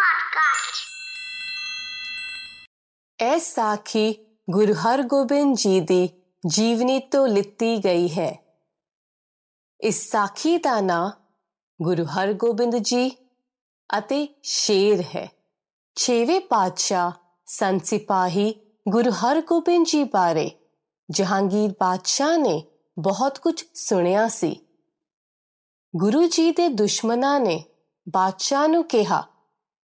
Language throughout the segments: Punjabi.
Original ਇਹ ਸਾਖੀ ਗੁਰੂ ਹਰਗੋਬਿੰਦ ਜੀ ਦੀ ਜੀਵਨੀ ਤੋਂ ਲਿੱਤੀ ਗਈ ਹੈ। ਇਸ ਸਾਖੀ ਦਾ ਨਾਂ ਗੁਰੂ ਹਰਗੋਬਿੰਦ ਜੀ ਅਤੇ ਸ਼ੇਰ ਹੈ। ਛੇਵੇਂ ਪਾਤਸ਼ਾਹ ਸੰਤ ਸਿਪਾਹੀ ਗੁਰੂ ਹਰਗੋਬਿੰਦ ਜੀ ਬਾਰੇ ਜਹਾਂਗੀਰ ਬਾਦਸ਼ਾਹ ਨੇ ਬਹੁਤ ਕੁਝ ਸੁਣਿਆ ਸੀ। ਗੁਰੂ ਜੀ ਦੇ ਦੁਸ਼ਮਣਾਂ ਨੇ ਬਾਦਸ਼ਾਹ ਨੂੰ ਕਿਹਾ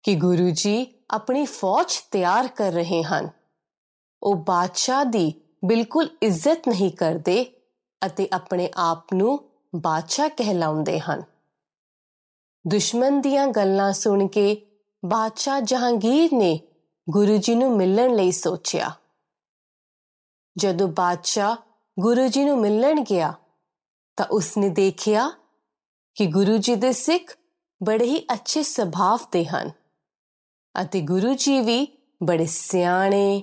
ਕਿ ਗੁਰੂ ਜੀ ਆਪਣੀ ਫੌਜ ਤਿਆਰ ਕਰ ਰਹੇ ਹਨ। ਉਹ ਬਾਦਸ਼ਾਹ ਦੀ ਬਿਲਕੁਲ ਇੱਜ਼ਤ ਨਹੀਂ ਕਰਦੇ ਅਤੇ ਆਪਣੇ ਆਪ ਨੂੰ ਬਾਦਸ਼ਾਹ ਕਹਿਲਾਉਂਦੇ ਹਨ। ਦੁਸ਼ਮਣ ਦੀਆਂ ਗੱਲਾਂ ਸੁਣ ਕੇ ਬਾਦਸ਼ਾਹ ਜਹਾਂਗੀਰ ਨੇ ਗੁਰੂ ਜੀ ਨੂੰ ਮਿਲਣ ਲਈ ਸੋਚਿਆ। ਜਦੋਂ ਬਾਦਸ਼ਾਹ ਗੁਰੂ ਜੀ ਨੂੰ ਮਿਲਣ ਗਿਆ, ਤਾਂ ਉਸਨੇ ਦੇਖਿਆ ਕਿ ਗੁਰੂ ਜੀ ਦੇ ਸਿੱਖ ਬੜੇ ਹੀ ਅੱਛੇ ਸੁਭਾਅ ਦੇ ਹਨ। ਅਤੇ ਗੁਰੂ ਜੀ ਵੀ ਬੜੇ ਸਿਆਣੇ,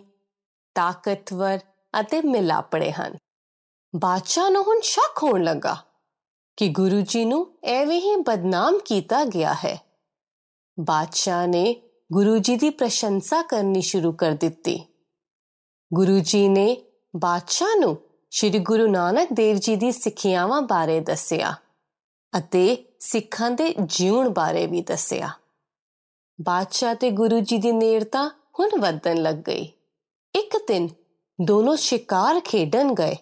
ਤਾਕਤਵਰ ਅਤੇ ਮਿਲਾਪੜੇ ਹਨ। ਬਾਦਸ਼ਾਹ ਨੂੰ ਹੁਣ ਸ਼ੱਕ ਹੋਣ ਲੱਗਾ ਕਿ ਗੁਰੂ ਜੀ ਨੂੰ ਐਵੇਂ ਹੀ ਬਦਨਾਮ ਕੀਤਾ ਗਿਆ ਹੈ। ਬਾਦਸ਼ਾਹ ਨੇ ਗੁਰੂ ਜੀ ਦੀ ਪ੍ਰਸ਼ੰਸਾ ਕਰਨੀ ਸ਼ੁਰੂ ਕਰ ਦਿੱਤੀ। ਗੁਰੂ ਜੀ ਨੇ ਬਾਦਸ਼ਾਹ ਨੂੰ ਸ੍ਰੀ ਗੁਰੂ ਨਾਨਕ ਦੇਵ ਜੀ ਦੀ ਸਿੱਖਿਆਵਾਂ ਬਾਰੇ ਦੱਸਿਆ ਅਤੇ ਸਿੱਖਾਂ ਦੇ ਜੀਵਨ ਬਾਰੇ ਵੀ ਦੱਸਿਆ। ਬਾਦਸ਼ਾਹ ਤੇ ਗੁਰੂ ਜੀ ਦੀ ਨੇੜਤਾ ਹੁਣ ਵਧਣ ਲੱਗ ਗਈ। ਇੱਕ ਦਿਨ ਦੋਨੋਂ ਸ਼ਿਕਾਰ ਖੇਡਣ ਗਏ।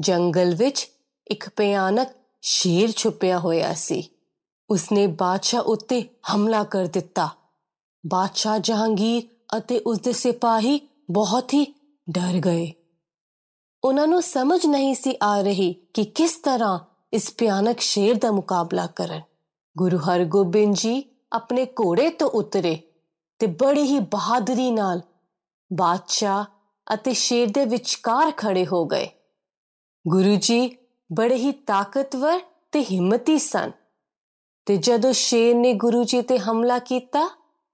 ਜੰਗਲ ਵਿੱਚ ਇੱਕ ਭਿਆਨਕ ਸ਼ੇਰ ਛੁਪਿਆ ਹੋਇਆ ਸੀ। ਉਸਨੇ ਬਾਦਸ਼ਾਹ ਉੱਤੇ ਹਮਲਾ ਕਰ ਦਿੱਤਾ। ਬਾਦਸ਼ਾਹ ਜਹਾਂਗੀਰ ਅਤੇ ਉਸਦੇ ਸਿਪਾਹੀ ਬਹੁਤ ਹੀ ਡਰ ਗਏ। ਉਹਨਾਂ ਨੂੰ ਸਮਝ ਨਹੀਂ ਸੀ ਆ ਰਹੀ ਕਿ ਕਿਸ ਤਰ੍ਹਾਂ ਇਸ ਭਿਆਨਕ ਸ਼ੇਰ ਦਾ ਮੁਕਾਬਲਾ ਕਰਨ। ਗੁਰੂ ਹਰਗੋਬਿੰਦ ਜੀ ਆਪਣੇ ਘੋੜੇ ਤੋਂ ਉਤਰੇ ਤੇ ਬੜੀ ਹੀ ਬਹਾਦਰੀ ਨਾਲ ਬਾਦਸ਼ਾਹ ਅਤੇ ਸ਼ੇਰ ਦੇ ਵਿਚਕਾਰ ਖੜੇ ਹੋ ਗਏ। ਗੁਰੂ ਜੀ ਬੜੇ ਹੀ ਤਾਕਤਵਰ ਤੇ ਹਿੰਮਤੀ ਸਨ ਤੇ ਜਦੋਂ ਸ਼ੇਰ ਨੇ ਗੁਰੂ ਜੀ ਤੇ ਹਮਲਾ ਕੀਤਾ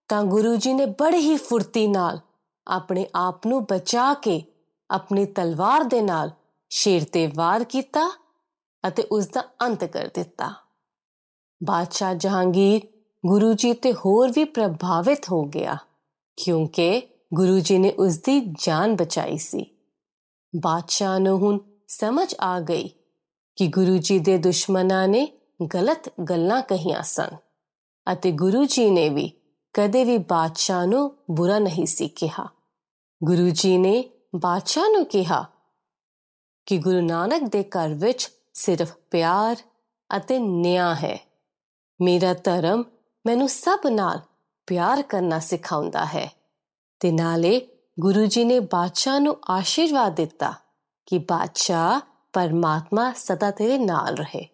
ਤਾਂ ਗੁਰੂ ਜੀ ਨੇ ਬੜੇ ਹੀ ਫੁਰਤੀ ਨਾਲ ਆਪਣੇ ਆਪ ਨੂੰ ਬਚਾ ਕੇ ਆਪਣੀ ਤਲਵਾਰ ਦੇ ਨਾਲ ਸ਼ੇਰ ਤੇ ਵਾਰ ਕੀਤਾ ਅਤੇ ਉਸ ਦਾ ਅੰਤ ਕਰ ਦਿੱਤਾ। ਬਾਦਸ਼ਾਹ ਜਹਾਂਗੀਰ ਗੁਰੂ ਜੀ ਤੇ ਹੋਰ ਵੀ ਪ੍ਰਭਾਵਿਤ ਹੋ ਗਿਆ, ਕਿਉਂਕਿ ਗੁਰੂ ਜੀ ਨੇ ਉਸ ਦੀ ਜਾਨ ਬਚਾਈ ਸੀ। ਬਾਦਸ਼ਾਹ ਨੂੰ ਹੁਣ ਸਮਝ ਆ ਗਈ ਕਿ ਗੁਰੂ ਜੀ ਦੇ ਦੁਸ਼ਮਣਾਂ ਨੇ ਗਲਤ ਗੱਲਾਂ ਕਹੀਆਂ ਸਨ ਅਤੇ ਗੁਰੂ ਜੀ ਨੇ ਵੀ ਕਦੇ ਵੀ ਬਾਦਸ਼ਾਹ ਨੂੰ ਬੁਰਾ ਨਹੀਂ ਸੀ ਕਿਹਾ। ਗੁਰੂ ਜੀ ਨੇ ਬਾਦਸ਼ਾਹ ਨੂੰ ਕਿਹਾ ਕਿ ਗੁਰੂ ਨਾਨਕ ਦੇ ਘਰ ਵਿੱਚ ਸਿਰਫ ਪਿਆਰ ਅਤੇ ਨਿਆਂ ਹੈ। ਮੇਰਾ ਧਰਮ ਮੈਨੂੰ ਸਭ ਨਾਲ ਪਿਆਰ ਕਰਨਾ ਸਿਖਾਉਂਦਾ ਹੈ। ਤੇ ਨਾਲੇ ਗੁਰੂ ਜੀ ਨੇ ਬਾਦਸ਼ਾਹ ਨੂੰ ਆਸ਼ੀਰਵਾਦ ਦਿੱਤਾ ਕਿ ਬਾਦਸ਼ਾਹ ਪਰਮਾਤਮਾ ਸਦਾ ਤੇਰੇ ਨਾਲ ਰਹੇ।